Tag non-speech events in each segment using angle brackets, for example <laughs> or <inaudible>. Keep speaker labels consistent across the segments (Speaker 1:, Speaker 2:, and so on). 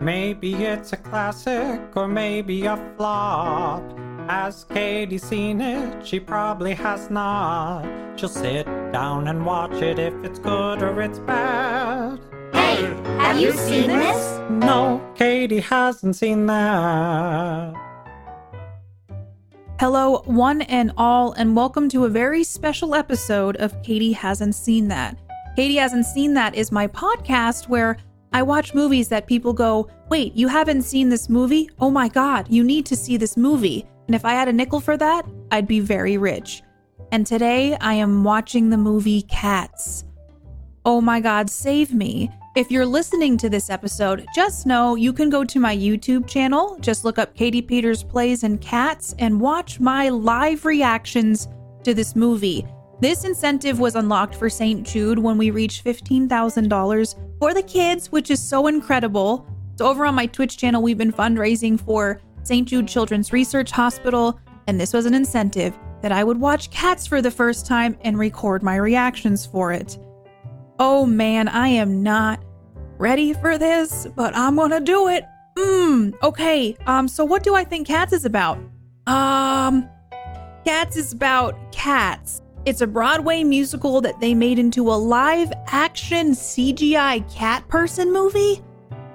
Speaker 1: Maybe it's a classic or maybe a flop. Has Katie seen it? She probably has not. She'll sit down and watch it if it's good or it's bad.
Speaker 2: Hey, have you seen this?
Speaker 1: No, Katie hasn't seen that.
Speaker 3: Hello, one and all, and welcome to a very special episode of Katie Hasn't Seen That. Katie Hasn't Seen That is my podcast where I watch movies that people go, Wait, you haven't seen this movie? Oh my god, you need to see this movie. And if I had a nickel for that, I'd be very rich. And today I am watching the movie Cats. Oh my god, save me. If you're listening to this episode, just know you can go to my YouTube channel, just look up Katie Peters Plays and Cats, and watch my live reactions to this movie. This incentive was unlocked for St. Jude when we reached $15,000 for the kids, which is so incredible. So, over on my Twitch channel, we've been fundraising for St. Jude Children's Research Hospital, and this was an incentive that I would watch Cats for the first time and record my reactions for it. Oh man, I am not ready for this, but I'm gonna do it. Mmm, okay. Um, so what do I think Cats is about? Um, Cats is about cats. It's a Broadway musical that they made into a live action CGI cat person movie.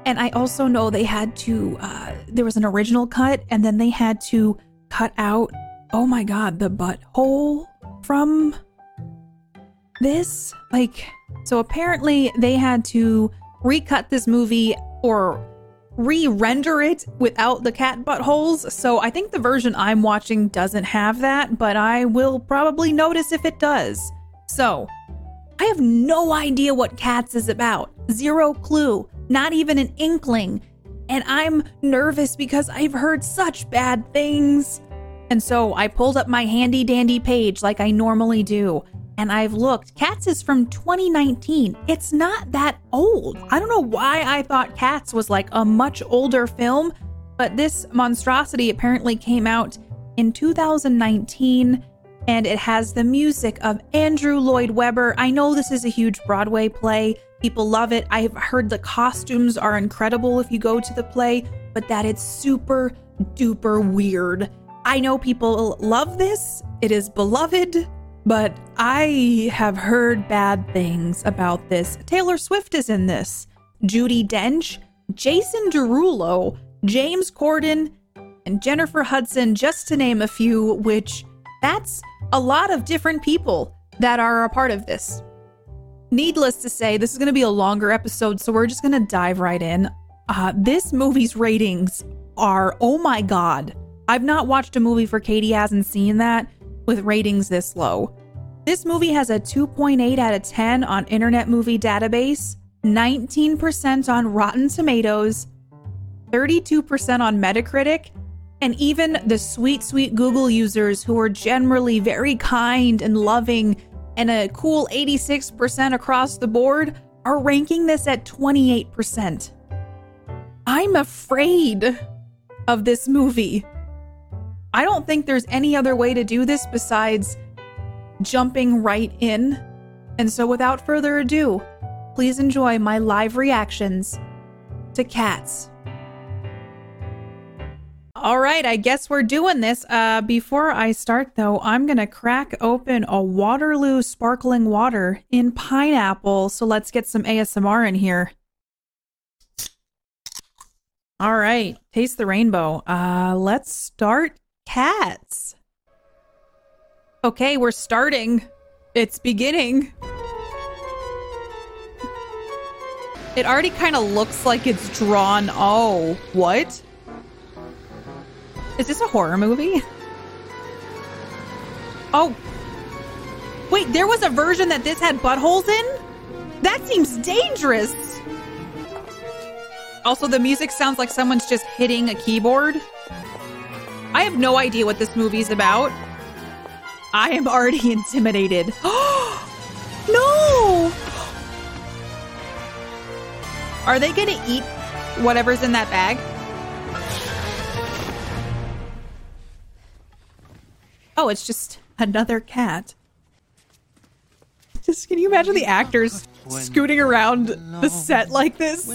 Speaker 3: And I also know they had to, uh, there was an original cut, and then they had to cut out, oh my god, the butthole from this. Like, so apparently they had to recut this movie or re-render it without the cat buttholes. So I think the version I'm watching doesn't have that, but I will probably notice if it does. So, I have no idea what Cats is about. Zero clue, not even an inkling. And I'm nervous because I've heard such bad things. And so I pulled up my handy dandy page like I normally do and I've looked. Cats is from 2019. It's not that old. I don't know why I thought Cats was like a much older film, but this monstrosity apparently came out in 2019 and it has the music of Andrew Lloyd Webber. I know this is a huge Broadway play. People love it. I've heard the costumes are incredible if you go to the play, but that it's super duper weird. I know people love this. It is beloved. But I have heard bad things about this. Taylor Swift is in this. Judi Dench, Jason Derulo, James Corden, and Jennifer Hudson, just to name a few, which that's a lot of different people that are a part of this. Needless to say, this is going to be a longer episode, so we're just going to dive right in. Uh, this movie's ratings are, oh my god. I've not watched a movie for Katie hasn't seen that with ratings this low. This movie has a 2.8 out of 10 on Internet Movie Database, 19% on Rotten Tomatoes, 32% on Metacritic, and even the sweet, sweet Google users who are generally very kind and loving and a cool 86% across the board are ranking this at 28%. I'm afraid of this movie. I don't think there's any other way to do this besides jumping right in. And so, without further ado, please enjoy my live reactions to cats. All right, I guess we're doing this. Uh, before I start, though, I'm going to crack open a Waterloo sparkling water in pineapple. So let's get some ASMR in here. All right, taste the rainbow. Uh, let's start cats. Okay, we're starting. It's beginning. It already kind of looks like it's drawn. Oh, what? Is this a horror movie? Oh. Wait, there was a version that this had buttholes in? That seems dangerous. Also, the music sounds like someone's just hitting a keyboard. I have no idea what this movie's about. I am already <laughs> intimidated. <gasps> no! Are they gonna eat whatever's in that bag? Oh, it's just another cat. Just can you imagine the actors scooting around the set like this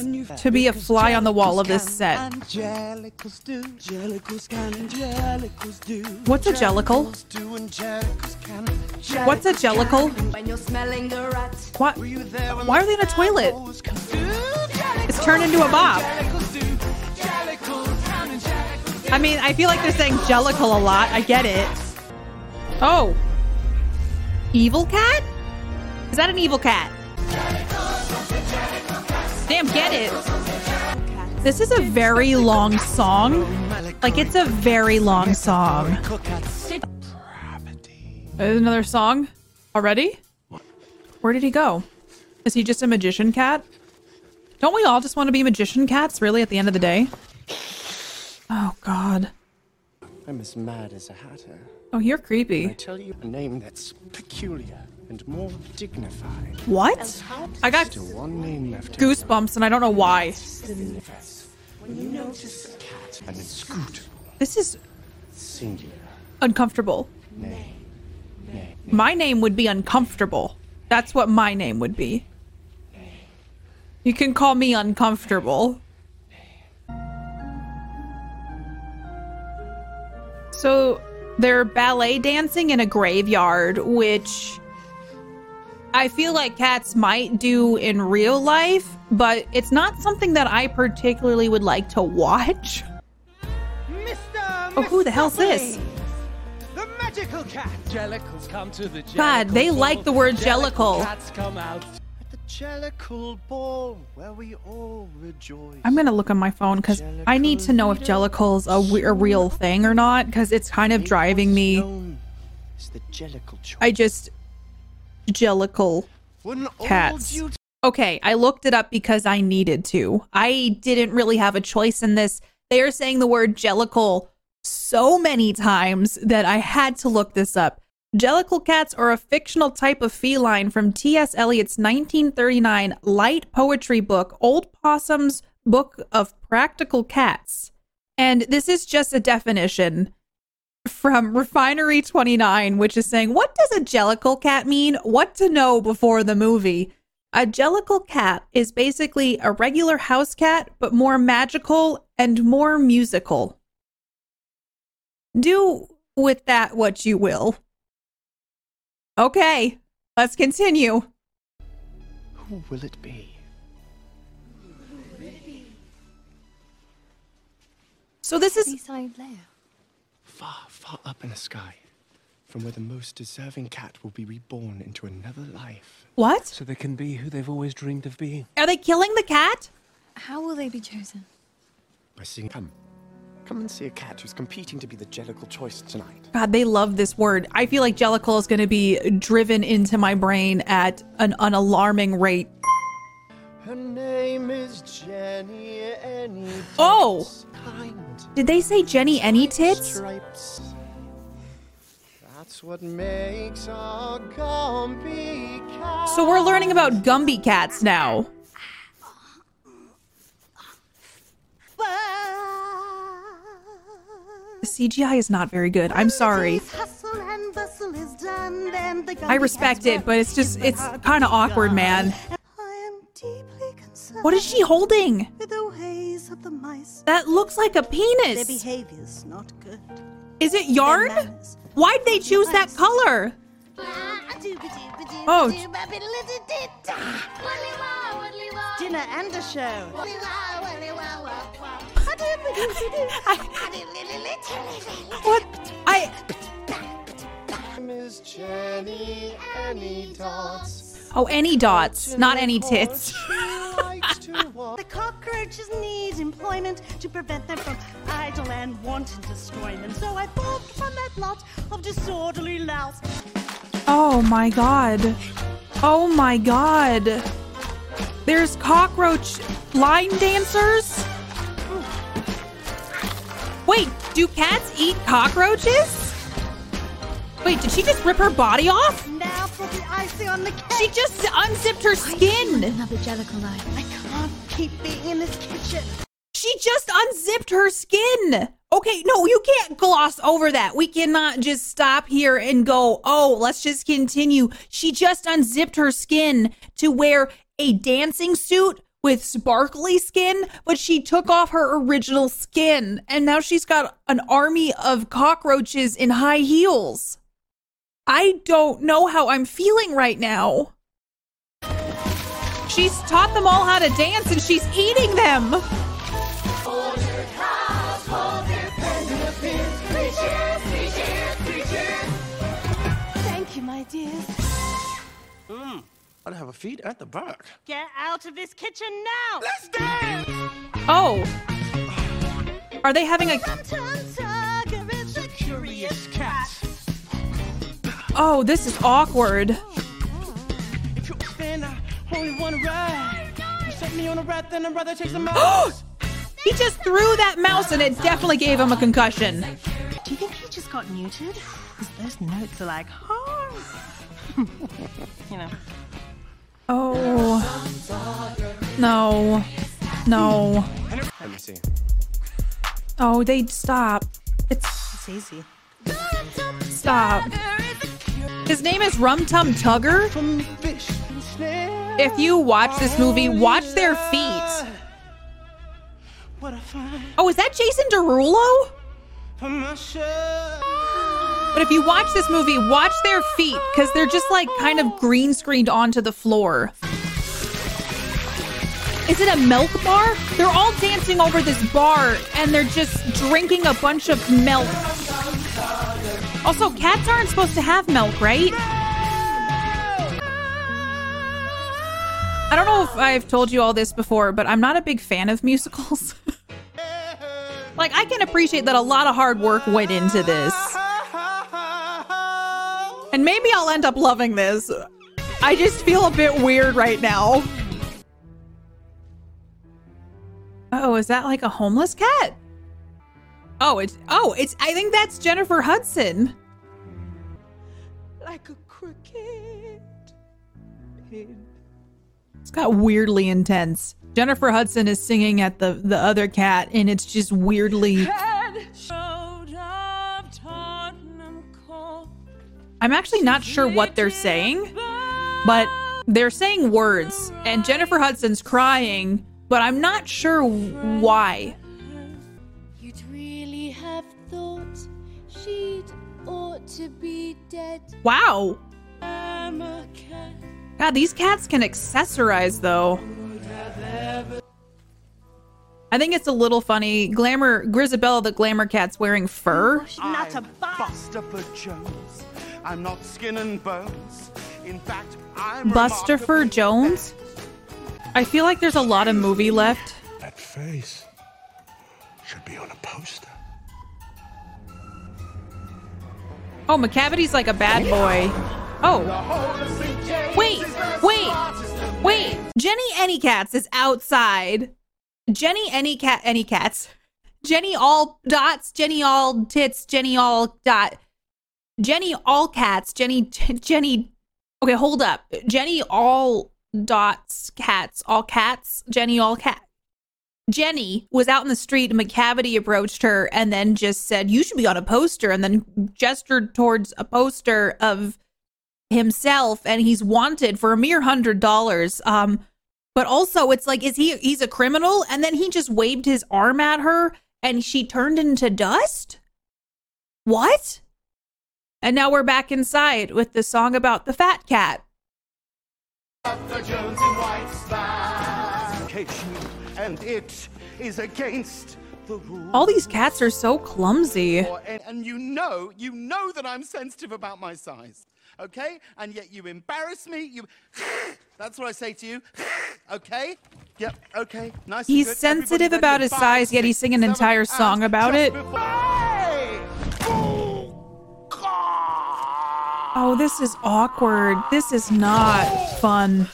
Speaker 3: to be a fly on the wall of this set.
Speaker 4: Angelicals do, Angelicals can, Angelicals do.
Speaker 3: What's a jellicle?
Speaker 4: Angelicals do, Angelicals can,
Speaker 3: What's a jellicle?
Speaker 2: When you're smelling the rats.
Speaker 3: What?
Speaker 4: Were you there when
Speaker 3: Why are they in a toilet?
Speaker 4: apples come through? Jellicles
Speaker 3: It's turned into a bop.
Speaker 4: Jellicles do, Jellicles can, Angelicals do.
Speaker 3: I mean, I feel like they're saying jellicle a lot. I get it. Oh. Evil cat? Is that an evil cat? Damn, get it. This is a very long song. Like, it's a very long song. There's another song already? Where did he go? Is he just a magician cat? Don't we all just want to be magician cats, really, at the end of the day? Oh, God.
Speaker 5: I'm as mad as a hatter.
Speaker 3: Oh, you're creepy.
Speaker 5: I tell you a name that's peculiar and more dignified.
Speaker 3: What? I got
Speaker 5: one name left.
Speaker 3: goosebumps and I don't know why.
Speaker 5: When you notice a cat and
Speaker 3: This is
Speaker 5: singular,
Speaker 3: uncomfortable.
Speaker 5: nay, nay,
Speaker 3: My name would be uncomfortable. That's what my name would be. You can call me uncomfortable. So they're ballet dancing in a graveyard, which I feel like cats might do in real life, but it's not something that I particularly would like to watch.
Speaker 4: Mr.
Speaker 3: Oh, who the hell's this?
Speaker 4: The magical cat. Jellicles come to the
Speaker 3: God, they
Speaker 4: Jellicle
Speaker 3: like the word
Speaker 4: Jellicle
Speaker 3: jellicle.
Speaker 4: Cats come out.
Speaker 5: At the Jellicle Ball, where we all rejoice.
Speaker 3: I'm gonna look on my phone because I need to know if Jellicle's a, w- a real thing or not because it's kind of driving me.
Speaker 5: Known the Jellicle choice.
Speaker 3: I just Jellicle. Cats. Okay, I looked it up because I needed to. I didn't really have a choice in this. They are saying the word Jellicle so many times that I had to look this up. Jellicle cats are a fictional type of feline from T.S. Eliot's 1939 light poetry book, Old Possum's Book of Practical Cats. And this is just a definition from Refinery 29, which is saying, What does a jellicle cat mean? What to know before the movie? A jellicle cat is basically a regular house cat, but more magical and more musical. Do with that what you will. Okay, let's continue.
Speaker 5: Who will it be?
Speaker 3: So this is
Speaker 5: Far, far up in the sky, from where the most deserving cat will be reborn into another life.
Speaker 3: what?
Speaker 6: So they can be who they've always dreamed of being.
Speaker 3: Are they killing the cat?
Speaker 2: How will they be chosen?
Speaker 5: By seeing come. Come and see a cat who's competing to be the Jellicle choice tonight.
Speaker 3: God, they love this word. I feel like jellicle is going to be driven into my brain at an, an alarming rate.
Speaker 5: Her name is Jenny Any.
Speaker 3: Oh!
Speaker 5: Kind.
Speaker 3: Did they say Jenny Any Tits?
Speaker 5: Stripes. That's what makes our Gumby cat.
Speaker 3: So we're learning about Gumby cats now. The CGI is not very good. I'm sorry. I respect it, but it's just, it's kind of awkward, man. What is she holding?
Speaker 7: With the ways of.
Speaker 3: That looks like a penis.
Speaker 7: behavior's not good.
Speaker 3: Is it yarn? Why'd they choose that color? Oh. oh.
Speaker 7: Dinner and a show.
Speaker 3: What? I.
Speaker 5: name is Jenny Any Dots.
Speaker 3: Oh, any dots, not any tits. <laughs>
Speaker 5: She likes to walk.
Speaker 7: The cockroaches need employment to prevent them from idle and wanton destroyment. So I formed from that lot of disorderly louts.
Speaker 3: Oh my god. Oh my god. There's cockroach line dancers? Wait, do cats eat cockroaches? Wait, did she just rip her body off?
Speaker 7: Now for the icing on the cake.
Speaker 3: She just unzipped her skin.
Speaker 2: Another jellicle eye.
Speaker 7: Keep being in this kitchen.
Speaker 3: She just unzipped her skin. Okay, no, you can't gloss over that. We cannot just stop here and go, oh, let's just continue. She just unzipped her skin to wear a dancing suit with sparkly skin, but she took off her original skin. And now she's got an army of cockroaches in high heels. I don't know how I'm feeling right now. She's taught them all how to dance and she's eating them.
Speaker 7: Thank you, my dears.
Speaker 5: I'd mm. have a feed at the back.
Speaker 7: Get out of this kitchen now!
Speaker 5: Let's dance!
Speaker 3: Oh. Are they having a.
Speaker 7: Tiger is a curious cat.
Speaker 3: Oh, this is awkward.
Speaker 4: Oh. Only want to ride. You set me on a rat, then I'd rather take some <gasps> mouse.
Speaker 3: He just threw that mouse and it definitely gave him a concussion.
Speaker 7: Do you think he just got neutered? Because those notes are like, oh. <laughs> you know.
Speaker 3: Oh. No. No.
Speaker 5: Let me see.
Speaker 3: Oh, they stop. It's
Speaker 7: It's easy.
Speaker 3: stop. His name is Rum Tum Tugger. If you watch this movie, watch their feet. Oh, is that Jason Derulo? But if you watch this movie, watch their feet because they're just like kind of green screened onto the floor. Is it a milk bar? They're all dancing over this bar and they're just drinking a bunch of milk. Also, cats aren't supposed to have milk, right? I don't know if I've told you all this before, but I'm not a big fan of musicals. <laughs> like, I can appreciate that a lot of hard work went into this. And maybe I'll end up loving this. I just feel a bit weird right now. Oh, is that like a homeless cat? Oh, it's oh, it's I think that's Jennifer Hudson.
Speaker 4: Like a cricket.
Speaker 3: It's got weirdly intense. Jennifer Hudson is singing at the the other cat and it's just weirdly I'm actually not sure what they're saying, but they're saying words and Jennifer Hudson's crying, but I'm not sure why.
Speaker 2: You'd really have thought she'd ought to be dead.
Speaker 3: Wow. God, these cats can accessorize though. I think it's a little funny. Glamour Grizabella the glamour cat's wearing fur.
Speaker 7: Not a bus.
Speaker 4: Bustopher Jones. I'm not skin and bones. In fact, I'm
Speaker 3: Bustopher
Speaker 4: remarkably
Speaker 3: Jones? I feel like there's a lot of movie left.
Speaker 8: That face should be on a poster.
Speaker 3: Oh, Macavity's like a bad boy. Oh. Wait, wait, wait. Jenny Anycats is outside. Jenny Anycat Anycats. Jenny all dots, Jenny all tits, Jenny all dot. Jenny all cats, Jenny <laughs> Jenny Okay, hold up. Jenny all dots cats, all cats, Jenny all cat. Jenny was out in the street Macavity approached her and then just said, You should be on a poster, and then gestured towards a poster of himself and he's wanted for a mere hundred dollars. Um, but also it's like, is he he's a criminal? And then he just waved his arm at her and she turned into dust? What? And now we're back inside with the song about the fat cat.
Speaker 4: and it is against the rules.
Speaker 3: All these cats are so clumsy.
Speaker 4: And, and you know, you know that I'm sensitive about my size, okay? And yet you embarrass me. You. <laughs> That's what I say to you. <laughs> Okay. Yep. Okay. Nice.
Speaker 3: He's
Speaker 4: good.
Speaker 3: sensitive
Speaker 4: Everybody
Speaker 3: about his
Speaker 4: Five,
Speaker 3: size, yet he's
Speaker 4: six,
Speaker 3: singing an entire song about it.
Speaker 4: before- Hey! Oh, God!
Speaker 3: Oh, this is awkward. This is not fun.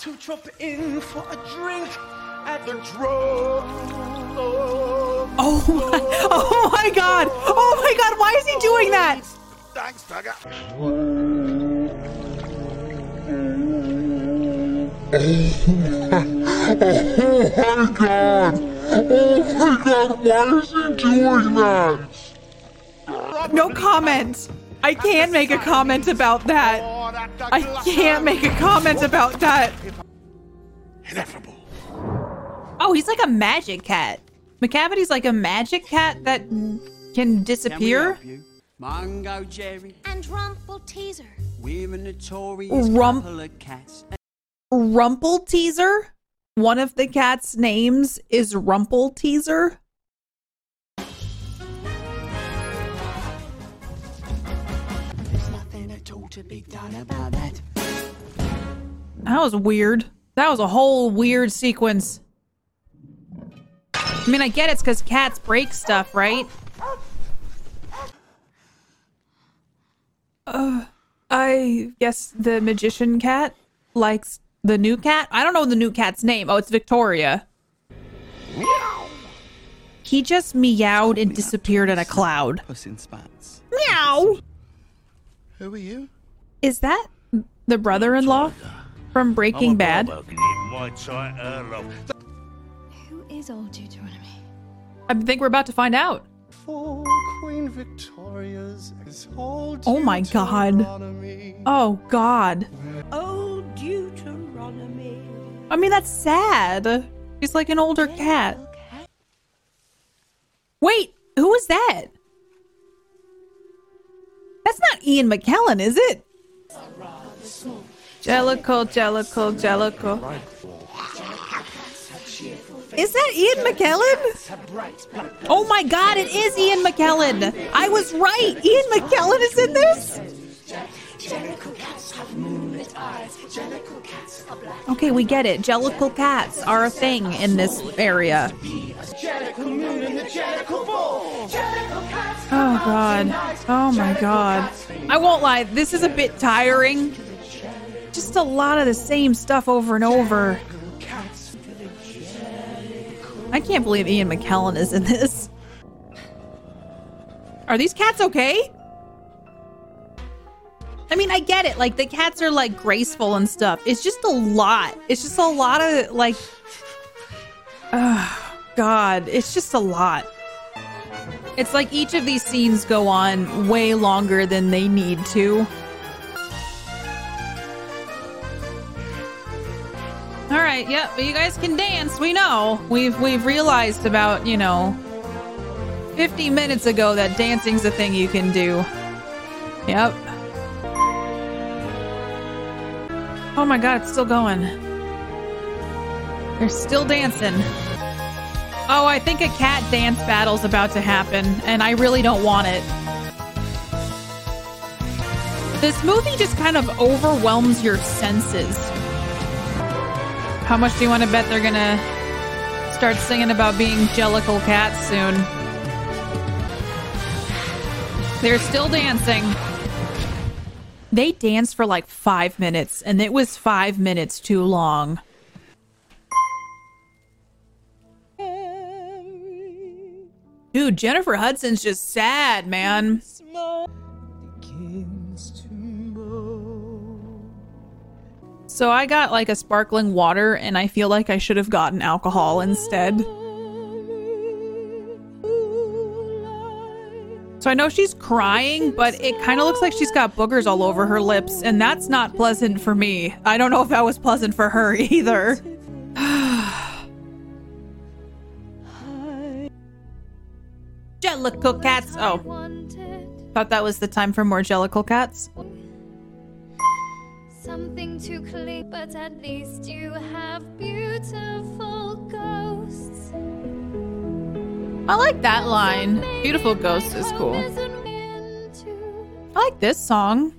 Speaker 4: To drop in for a drink at the drug.
Speaker 3: Oh my, oh my god. Oh my god, why is he doing that?
Speaker 4: Thanks, Tugger.
Speaker 8: Oh, oh my god! Oh my god, why is he doing that?
Speaker 3: No comment. I can't make a comment about that. I can't make a comment about that.
Speaker 8: Ineffable.
Speaker 3: Oh, he's like a magic cat. Macavity's like a magic cat that can disappear.
Speaker 9: Mungojerrie,
Speaker 2: And Rumpleteazer.
Speaker 9: we're a notorious
Speaker 3: Rump-
Speaker 9: couple of cats.
Speaker 3: Rumpleteazer. One of the cat's names is Rumpleteazer.
Speaker 9: There's nothing at all to be done about that.
Speaker 3: That was weird. That was a whole weird sequence. I mean, I get it's because cats break stuff, right? Uh, I guess the magician cat likes the new cat. I don't know the new cat's name. Oh, it's Victoria. Meow. He just meowed and disappeared in a cloud.
Speaker 4: Puss in Spats.
Speaker 3: Meow.
Speaker 4: Who are you?
Speaker 3: Is that the brother-in-law from Breaking Bad?
Speaker 2: Who is old Deuteronomy?
Speaker 3: I think we're about to find out.
Speaker 5: For Queen Victoria's old
Speaker 3: Oh my God.
Speaker 5: Deuteronomy.
Speaker 3: Oh God.
Speaker 7: Oh, Deuteronomy.
Speaker 3: I mean, that's sad. He's like an older cat. Wait, who was that? That's not Ian McKellen, is it? Jellicle, Jellicle, Jellicle. Is that Ian McKellen? Oh my god, it is Ian McKellen! I was right! Ian McKellen is in this? Okay, we get it. Jellicle cats are a thing in this area. Oh god. Oh my god. I won't lie, this is a bit tiring. Just a lot of the same stuff over and over. I can't believe Ian McKellen is in this. Are these cats okay? I mean, I get it. Like, the cats are, like, graceful and stuff. It's just a lot. It's just a lot of, like. <sighs> Oh, God. It's just a lot. It's like each of these scenes go on way longer than they need to. All right, yep, you guys can dance. We know. We've we've realized about, you know, 50 minutes ago that dancing's a thing you can do. Yep. Oh my god, it's still going. They're still dancing. Oh, I think a cat dance battle's about to happen, and I really don't want it. This movie just kind of overwhelms your senses. How much do you want to bet they're gonna start singing about being Jellicle cats soon? They're still dancing. They danced for like five minutes, and it was five minutes too long. Dude, Jennifer Hudson's just sad, man. So I got like a sparkling water, and I feel like I should have gotten alcohol instead. So I know she's crying, but it kind of looks like she's got boogers all over her lips, and that's not pleasant for me. I don't know if that was pleasant for her <laughs> either. Jellicle cats. Oh, thought that was the time for more Jellicle cats.
Speaker 2: something to cling, but at least you have beautiful ghosts.
Speaker 3: I like that line. Beautiful Ghost is cool. I like this song.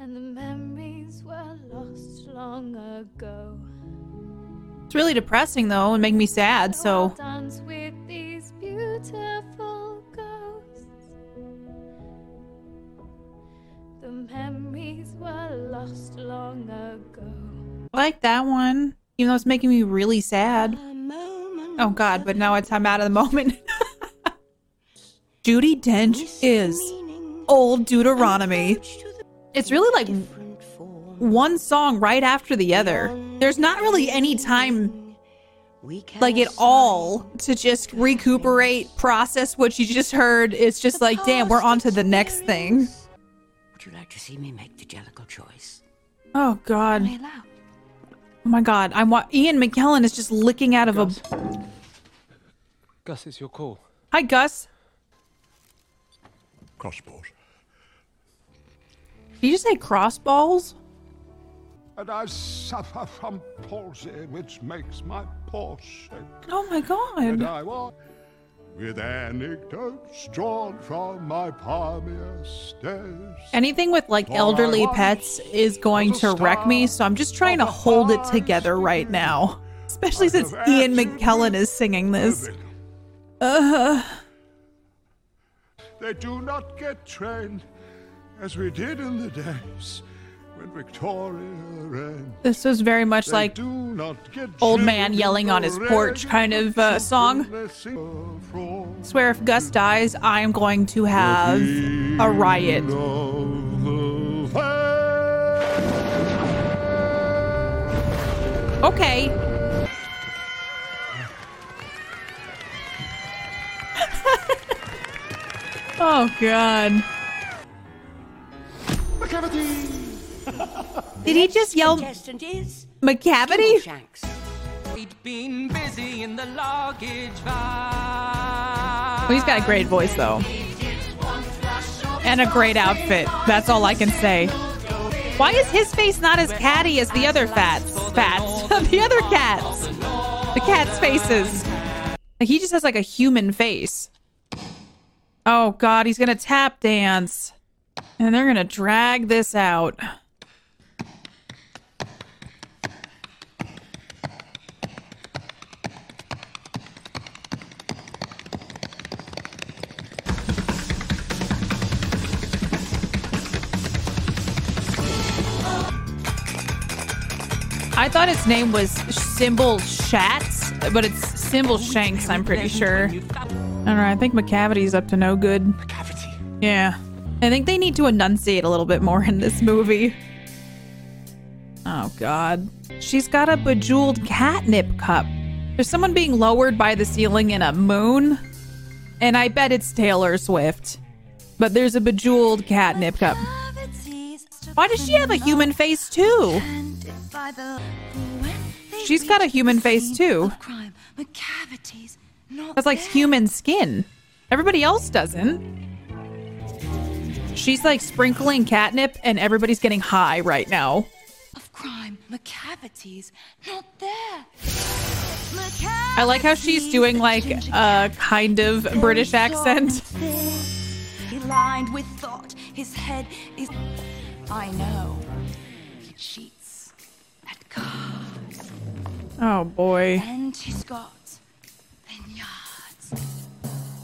Speaker 2: And the memories were lost long ago.
Speaker 3: It's really depressing though and make me sad, so
Speaker 2: Dance with these beautiful ghosts. The memories were lost long ago.
Speaker 3: I like that one. Even though it's making me really sad. Oh god, but now it's I'm out of the moment. <laughs> Judi Dench is old Deuteronomy. It's really like one song right after the other. There's not really any time like at all to just recuperate, process what you just heard. It's just like, damn, we're on to the next thing.
Speaker 9: Would you like to see me make the Jellicle choice?
Speaker 3: Oh God.
Speaker 9: Am I allowed?
Speaker 3: Oh my God. I'm wa- Ian McKellen is just licking out of a.
Speaker 6: Gus, it's your call.
Speaker 3: Hi, Gus.
Speaker 8: Crossballs.
Speaker 3: Did you just say crossballs?
Speaker 8: And I suffer from palsy, which makes my paw shake.
Speaker 3: Oh my
Speaker 8: And
Speaker 3: God.
Speaker 8: I walk with anecdotes drawn from my palmier stairs.
Speaker 3: Anything with like elderly pets is going to wreck me, so I'm just trying to hold it together right now. <laughs> Especially since Ian McKellen is singing this. Uh,
Speaker 8: They do not get trained as we did in the days when Victoria
Speaker 3: this was very much like
Speaker 8: do not get
Speaker 3: old man yelling on his porch kind of uh, song.
Speaker 8: song.
Speaker 3: Swear if Gus dies, I am going to have a riot. Okay. <laughs> oh god. Did he just yell Macavity?
Speaker 9: Shanks.
Speaker 10: We'd been busy in the luggage van.
Speaker 3: Well, he's got a great voice though. And a great outfit. That's all I can say. Why is his face not as catty as the other fats? Fats. <laughs> the other cats. The cats' faces. Like he just has like a human face. Oh god, he's gonna tap dance. And they're gonna drag this out. I thought its name was Symbol Shats, but it's Symbol Shanks, I'm pretty sure. I don't know, I think Macavity's up to no good.
Speaker 5: Cavity.
Speaker 3: Yeah. I think they need to enunciate a little bit more in this movie. Oh, God. She's got a bejeweled catnip cup. There's someone being lowered by the ceiling in a moon. And I bet it's Taylor Swift. But there's a bejeweled catnip cup. Why does she have a human face, too? She's got a human face, too. That's like human skin. Everybody else doesn't. She's like sprinkling catnip, and everybody's getting high right now.
Speaker 11: Of crime, Macavity's, not there.
Speaker 3: I like how she's doing like a kind of British accent.
Speaker 11: He lined with thought. His head is. I know. He cheats at cards,
Speaker 3: Oh boy.
Speaker 11: and he's got vineyards.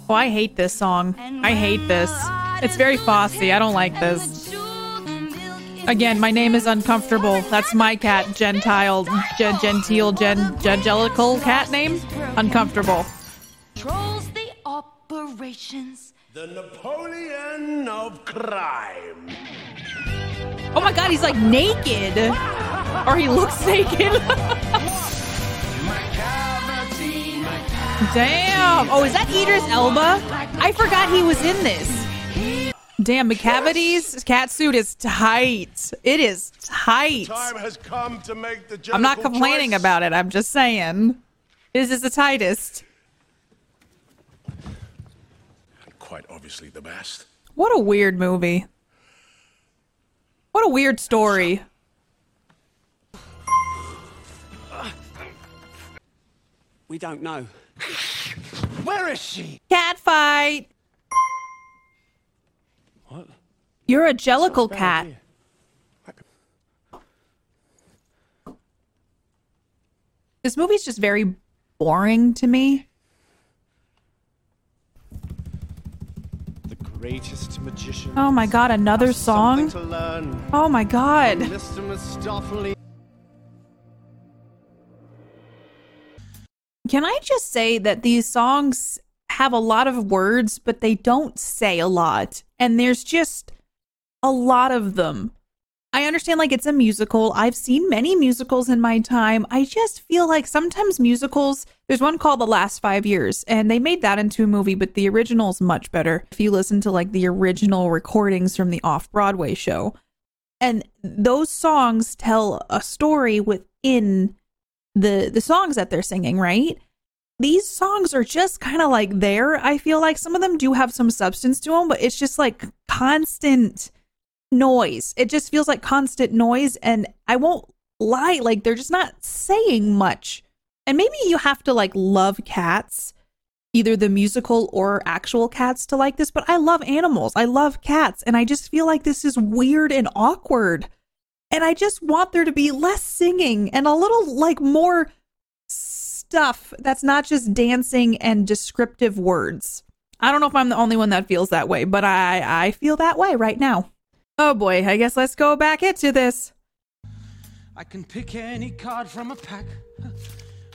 Speaker 3: Oh, I hate this song. I hate this. It's very Fosse. I don't like this. Again, my name is uncomfortable. That's my cat, Gentile, gen- genteel, gen- gengelical cat name. Uncomfortable.
Speaker 11: Controls the operations.
Speaker 12: The Napoleon of crime.
Speaker 3: Oh my god, he's like naked. Or he looks <laughs> naked. Damn. Oh, is that Idris Elba? I forgot he was in this. Damn, Macavity's cat suit is tight. It is tight.
Speaker 12: Time has come to make the
Speaker 3: I'm not complaining
Speaker 12: choice.
Speaker 3: about it. I'm just saying. This is the tightest.
Speaker 12: Quite obviously the best.
Speaker 3: What a weird movie. What a weird story.
Speaker 10: We don't know.
Speaker 5: Where is she?
Speaker 3: Cat fight.
Speaker 5: What?
Speaker 3: You're a jellicle cat. This movie's just very boring to me.
Speaker 5: The greatest magician.
Speaker 3: Oh my god, another song? Oh my god. Can I just say that these songs have a lot of words, but they don't say a lot. And there's just a lot of them. I understand like it's a musical. I've seen many musicals in my time. I just feel like sometimes musicals, there's one called The Last Five Years, and they made that into a movie, but the original's much better. If you listen to like the original recordings from the off Broadway show, and those songs tell a story within the the songs that they're singing, right? These songs are just kind of like there. I feel like some of them do have some substance to them, but it's just like constant noise. It just feels like constant noise. And I won't lie, like they're just not saying much. And maybe you have to like love cats, either the musical or actual cats to like this, but I love animals. I love cats. And I just feel like this is weird and awkward. And I just want there to be less singing and a little like more stuff that's not just dancing and descriptive words. I don't know if I'm the only one that feels that way, but I I feel that way right now. Oh boy, I guess let's go back into this.
Speaker 10: I can pick any card from a pack.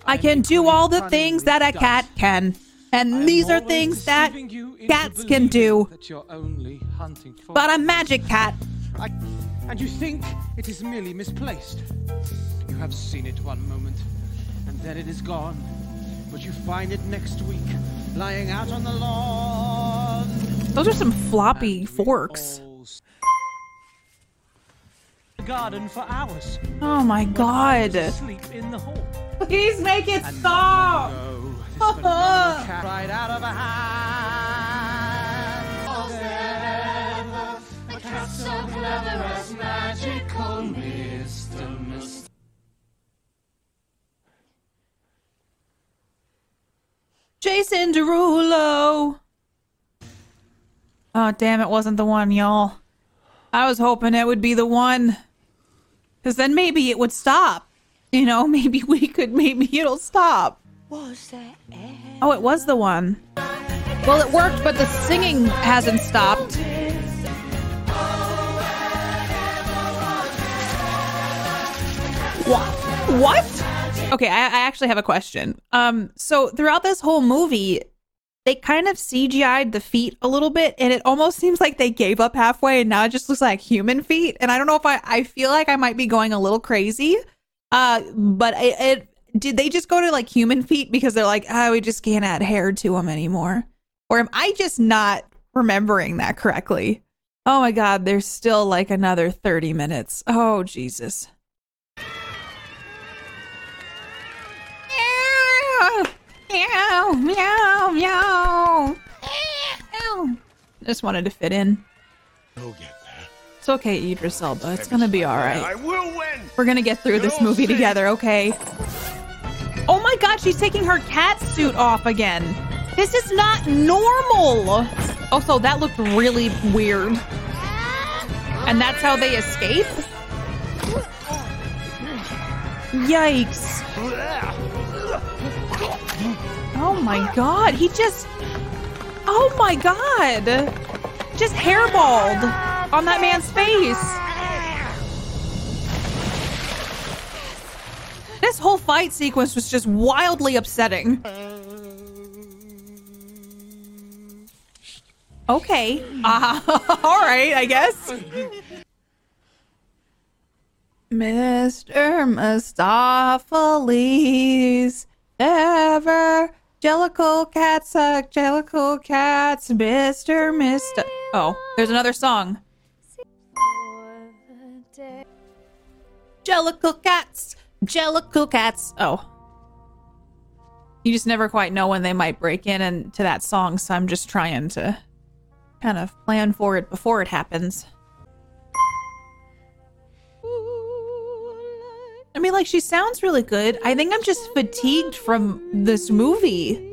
Speaker 3: I can do all the things that a cat can. And these are things that cats can do.
Speaker 10: That you're only hunting for.
Speaker 3: But a magic cat.
Speaker 10: I, and you think it is merely misplaced. You have seen it one moment, and then it is gone. But you find it next week, lying out on the lawn.
Speaker 3: Those are some floppy forks.
Speaker 10: The garden for hours.
Speaker 3: Oh my god.
Speaker 10: Sleep in the hall.
Speaker 3: Please make it stop. <laughs>
Speaker 10: right out of a hand.
Speaker 9: A cat so clever as magical Mr. Mist.
Speaker 3: Jason Derulo. Oh, damn, it wasn't the one, y'all. I was hoping it would be the one. Because then maybe it would stop. You know, <laughs> maybe we could, maybe it'll stop.
Speaker 11: Was
Speaker 3: Oh, it was the one. Well, it worked, but the singing hasn't stopped. What? What? Okay, I, I actually have a question. Um, so throughout this whole movie, they kind of CGI'd the feet a little bit, and it almost seems like they gave up halfway, and now it just looks like human feet. And I don't know if I, I feel like I might be going a little crazy. Uh, but it, it did they just go to like human feet because they're like, oh, we just can't add hair to them anymore, or am I just not remembering that correctly? Oh my God, there's still like another thirty minutes. Oh Jesus. Meow, meow, meow. Meow. Just wanted to fit in.
Speaker 12: You'll get there.
Speaker 3: It's okay, Idris Elba. It's gonna be all
Speaker 12: I will win.
Speaker 3: We're gonna get through this movie together, okay? Oh my god, she's taking her cat suit off again. This is not normal. Also, that looked really weird. And that's how they escape? Yikes. My god, he just. Oh my god! Just hairballed on that man's face. This whole fight sequence was just wildly upsetting. Okay. Uh, <laughs> all right, I guess. Mr. Mistoffelees, ever Jellicle cats, uh, Jellicle cats, Mr. Mr. Oh, there's another song. Jellicle cats, Jellicle cats. Oh. You just never quite know when they might break in into that song, so I'm just trying to kind of plan for it before it happens. I mean, like, she sounds really good. I think I'm just fatigued from this movie.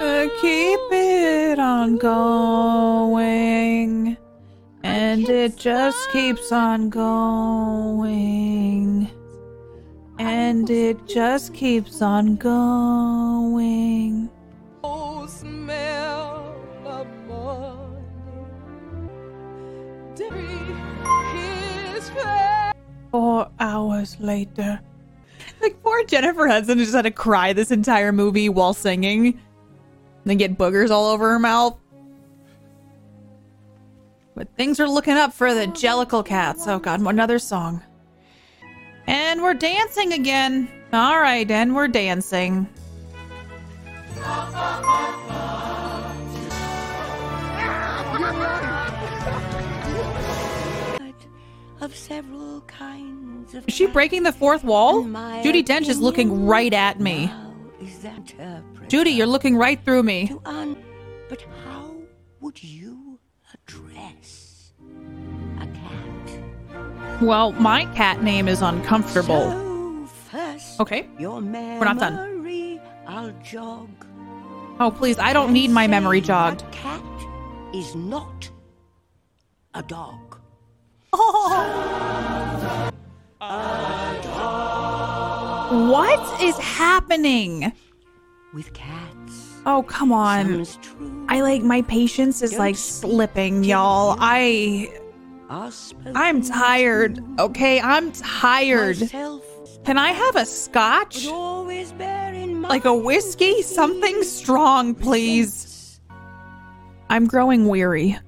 Speaker 3: Uh, keep it on going. And it just keeps on going. And it just keeps on going. Four hours later. Like, poor Jennifer Hudson just had to cry this entire movie while singing. And then get boogers all over her mouth. But things are looking up for the Jellicle Cats. Oh god, another song. And we're dancing again. All right, and we're dancing.
Speaker 13: Of several kinds of
Speaker 3: Is she breaking the fourth wall? Judi Dench is looking right at me.
Speaker 13: is that interpreted
Speaker 3: Judy, you're looking right through me.
Speaker 13: un- but how would you address a cat?
Speaker 3: Well, my cat name is uncomfortable.
Speaker 13: So first,
Speaker 3: Okay.
Speaker 13: memory
Speaker 3: We're not done.
Speaker 13: I'll jog.
Speaker 3: Oh, please, I don't need my memory jogged.
Speaker 13: Cat is not a dog. <laughs>
Speaker 3: What is happening?
Speaker 13: With cats.
Speaker 3: Oh, come on. I like my patience is like slipping, y'all. I I'm tired. Okay, I'm tired. Can I have a scotch? Like a whiskey? Something strong, please. I'm growing weary.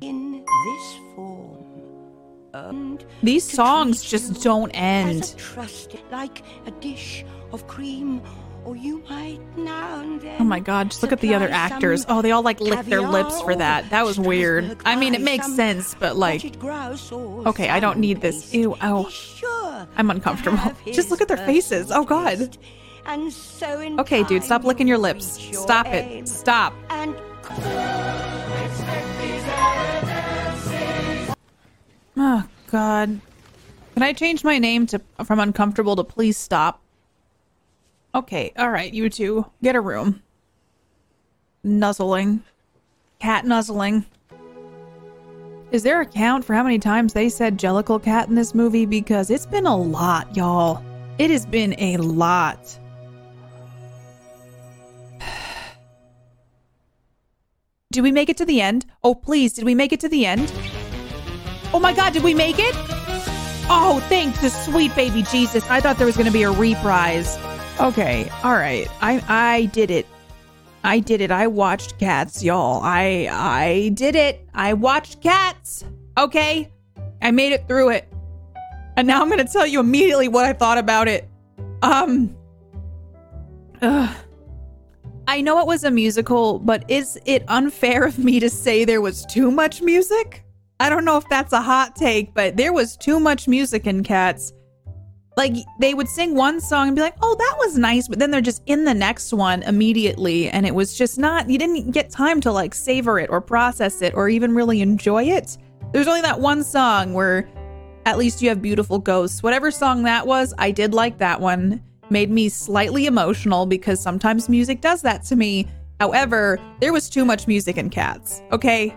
Speaker 13: In this. And
Speaker 3: These songs just don't end.
Speaker 13: like a dish of cream, or you might now and then.
Speaker 3: Oh my god, just look at the other actors. Oh, they all like lick their lips for that. That was weird. I mean, it makes sense, but like
Speaker 13: potted grouse or
Speaker 3: Okay, I don't need this. Ew,
Speaker 13: oh.
Speaker 3: I'm uncomfortable. Just look at their faces. Oh god.
Speaker 13: and so
Speaker 3: Okay, dude, stop licking your lips. Stop it. Stop. Oh god. Can I change my name to from uncomfortable to please stop? Okay, all right, you two, get a room. Nuzzling. Cat nuzzling. Is there a count for how many times they said Jellicle Cat in this movie? Because it's been a lot, y'all. It has been a lot. <sighs> Did we make it to the end? Oh, please, did we make it to the end? Oh my god, did we make it? Oh, thank the sweet baby Jesus. I thought there was going to be a reprise. Okay, all right. I I did it. I did it. I watched Cats, y'all. I I did it. I watched Cats. Okay? I made it through it. And now I'm going to tell you immediately what I thought about it. Um Ugh. I know it was a musical, but is it unfair of me to say there was too much music? I don't know if that's a hot take, but there was too much music in Cats. Like they would sing one song and be like, "Oh, that was nice," but then they're just in the next one immediately, and it was just not. You didn't get time to like savor it or process it or even really enjoy it. There's only that one song where, at least you have beautiful ghosts. Whatever song that was, I did like that one. Made me slightly emotional because sometimes music does that to me. However, there was too much music in Cats. Okay,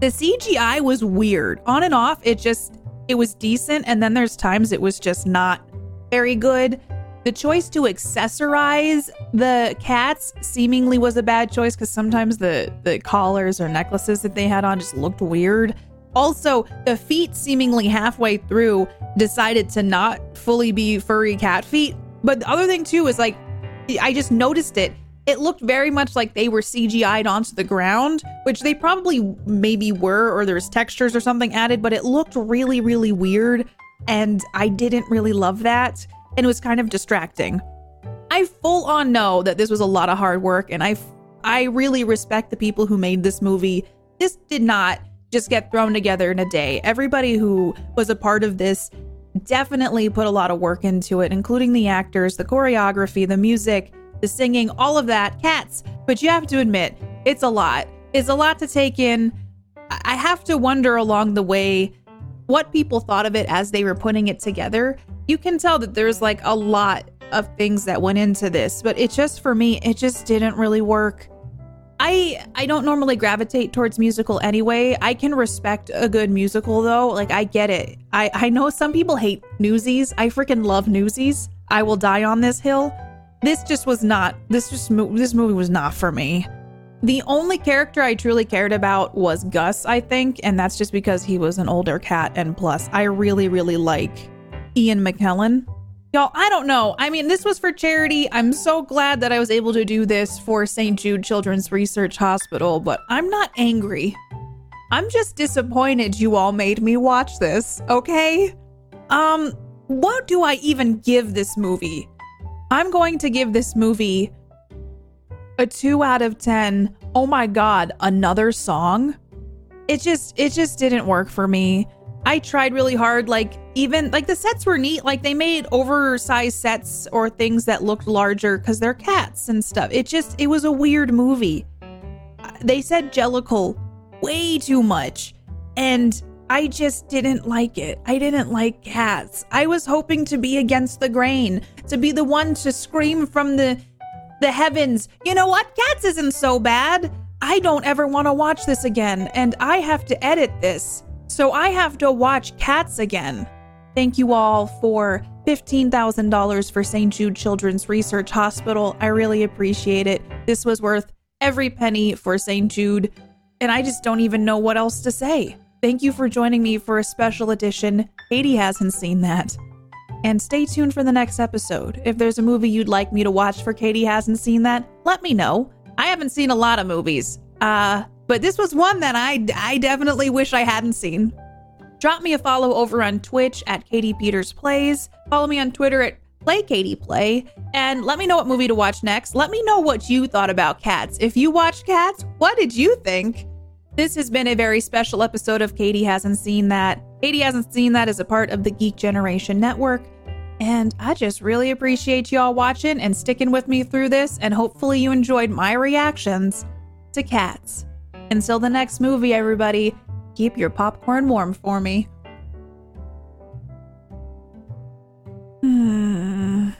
Speaker 3: the CGI was weird. On and off, it just it was decent and then there's times it was just not very good. The choice to accessorize the cats seemingly was a bad choice cuz sometimes the the collars or necklaces that they had on just looked weird. Also, the feet seemingly halfway through decided to not fully be furry cat feet. But the other thing too is like I just noticed it it looked very much like they were CGI'd onto the ground, which they probably maybe were, or there's textures or something added, but it looked really, really weird. And I didn't really love that. And it was kind of distracting. I full on know that this was a lot of hard work, and I, I really respect the people who made this movie. This did not just get thrown together in a day. Everybody who was a part of this definitely put a lot of work into it, including the actors, the choreography, the music the singing, all of that, cats. But you have to admit, it's a lot. It's a lot to take in. I have to wonder along the way what people thought of it as they were putting it together. You can tell that there's like a lot of things that went into this, but it just for me, it just didn't really work. I I don't normally gravitate towards musical anyway. I can respect a good musical though. Like I get it. I I know some people hate Newsies. I freaking love Newsies. I will die on this hill this just was not this just this movie was not for me. The only character i truly cared about was gus i think and that's just because he was an older cat and plus i really really like ian mckellen. Y'all i don't know. I mean this was for charity. I'm so glad that i was able to do this for st jude children's research hospital but i'm not angry. I'm just disappointed you all made me watch this, okay? Um, what do I even give this movie? I'm going to give this movie a 2 out of 10. Oh my god, another song? It just it just didn't work for me. I tried really hard like even like the sets were neat like they made oversized sets or things that looked larger cuz they're cats and stuff. It just it was a weird movie. They said Jellicle way too much and I just didn't like it. I didn't like cats. I was hoping to be against the grain, to be the one to scream from the the heavens. You know what? Cats isn't so bad. I don't ever want to watch this again, and I have to edit this. So I have to watch Cats again. Thank you all for $15,000 for St. Jude Children's Research Hospital. I really appreciate it. This was worth every penny for St. Jude, and I just don't even know what else to say. Thank you for joining me for a special edition. Katie hasn't seen that. And stay tuned for the next episode. If there's a movie you'd like me to watch for Katie hasn't seen that, let me know. I haven't seen a lot of movies. Uh, but this was one that I I definitely wish I hadn't seen. Drop me a follow over on Twitch at Katie Peters Plays. Follow me on Twitter at Play Katie Play. And let me know what movie to watch next. Let me know what you thought about cats. If you watched cats, what did you think? This has been a very special episode of Katie Hasn't Seen That. Katie Hasn't Seen That is a part of the Geek Generation Network. And I just really appreciate y'all watching and sticking with me through this, and hopefully you enjoyed my reactions to cats. Until the next movie, everybody, keep your popcorn warm for me. <sighs> <sighs>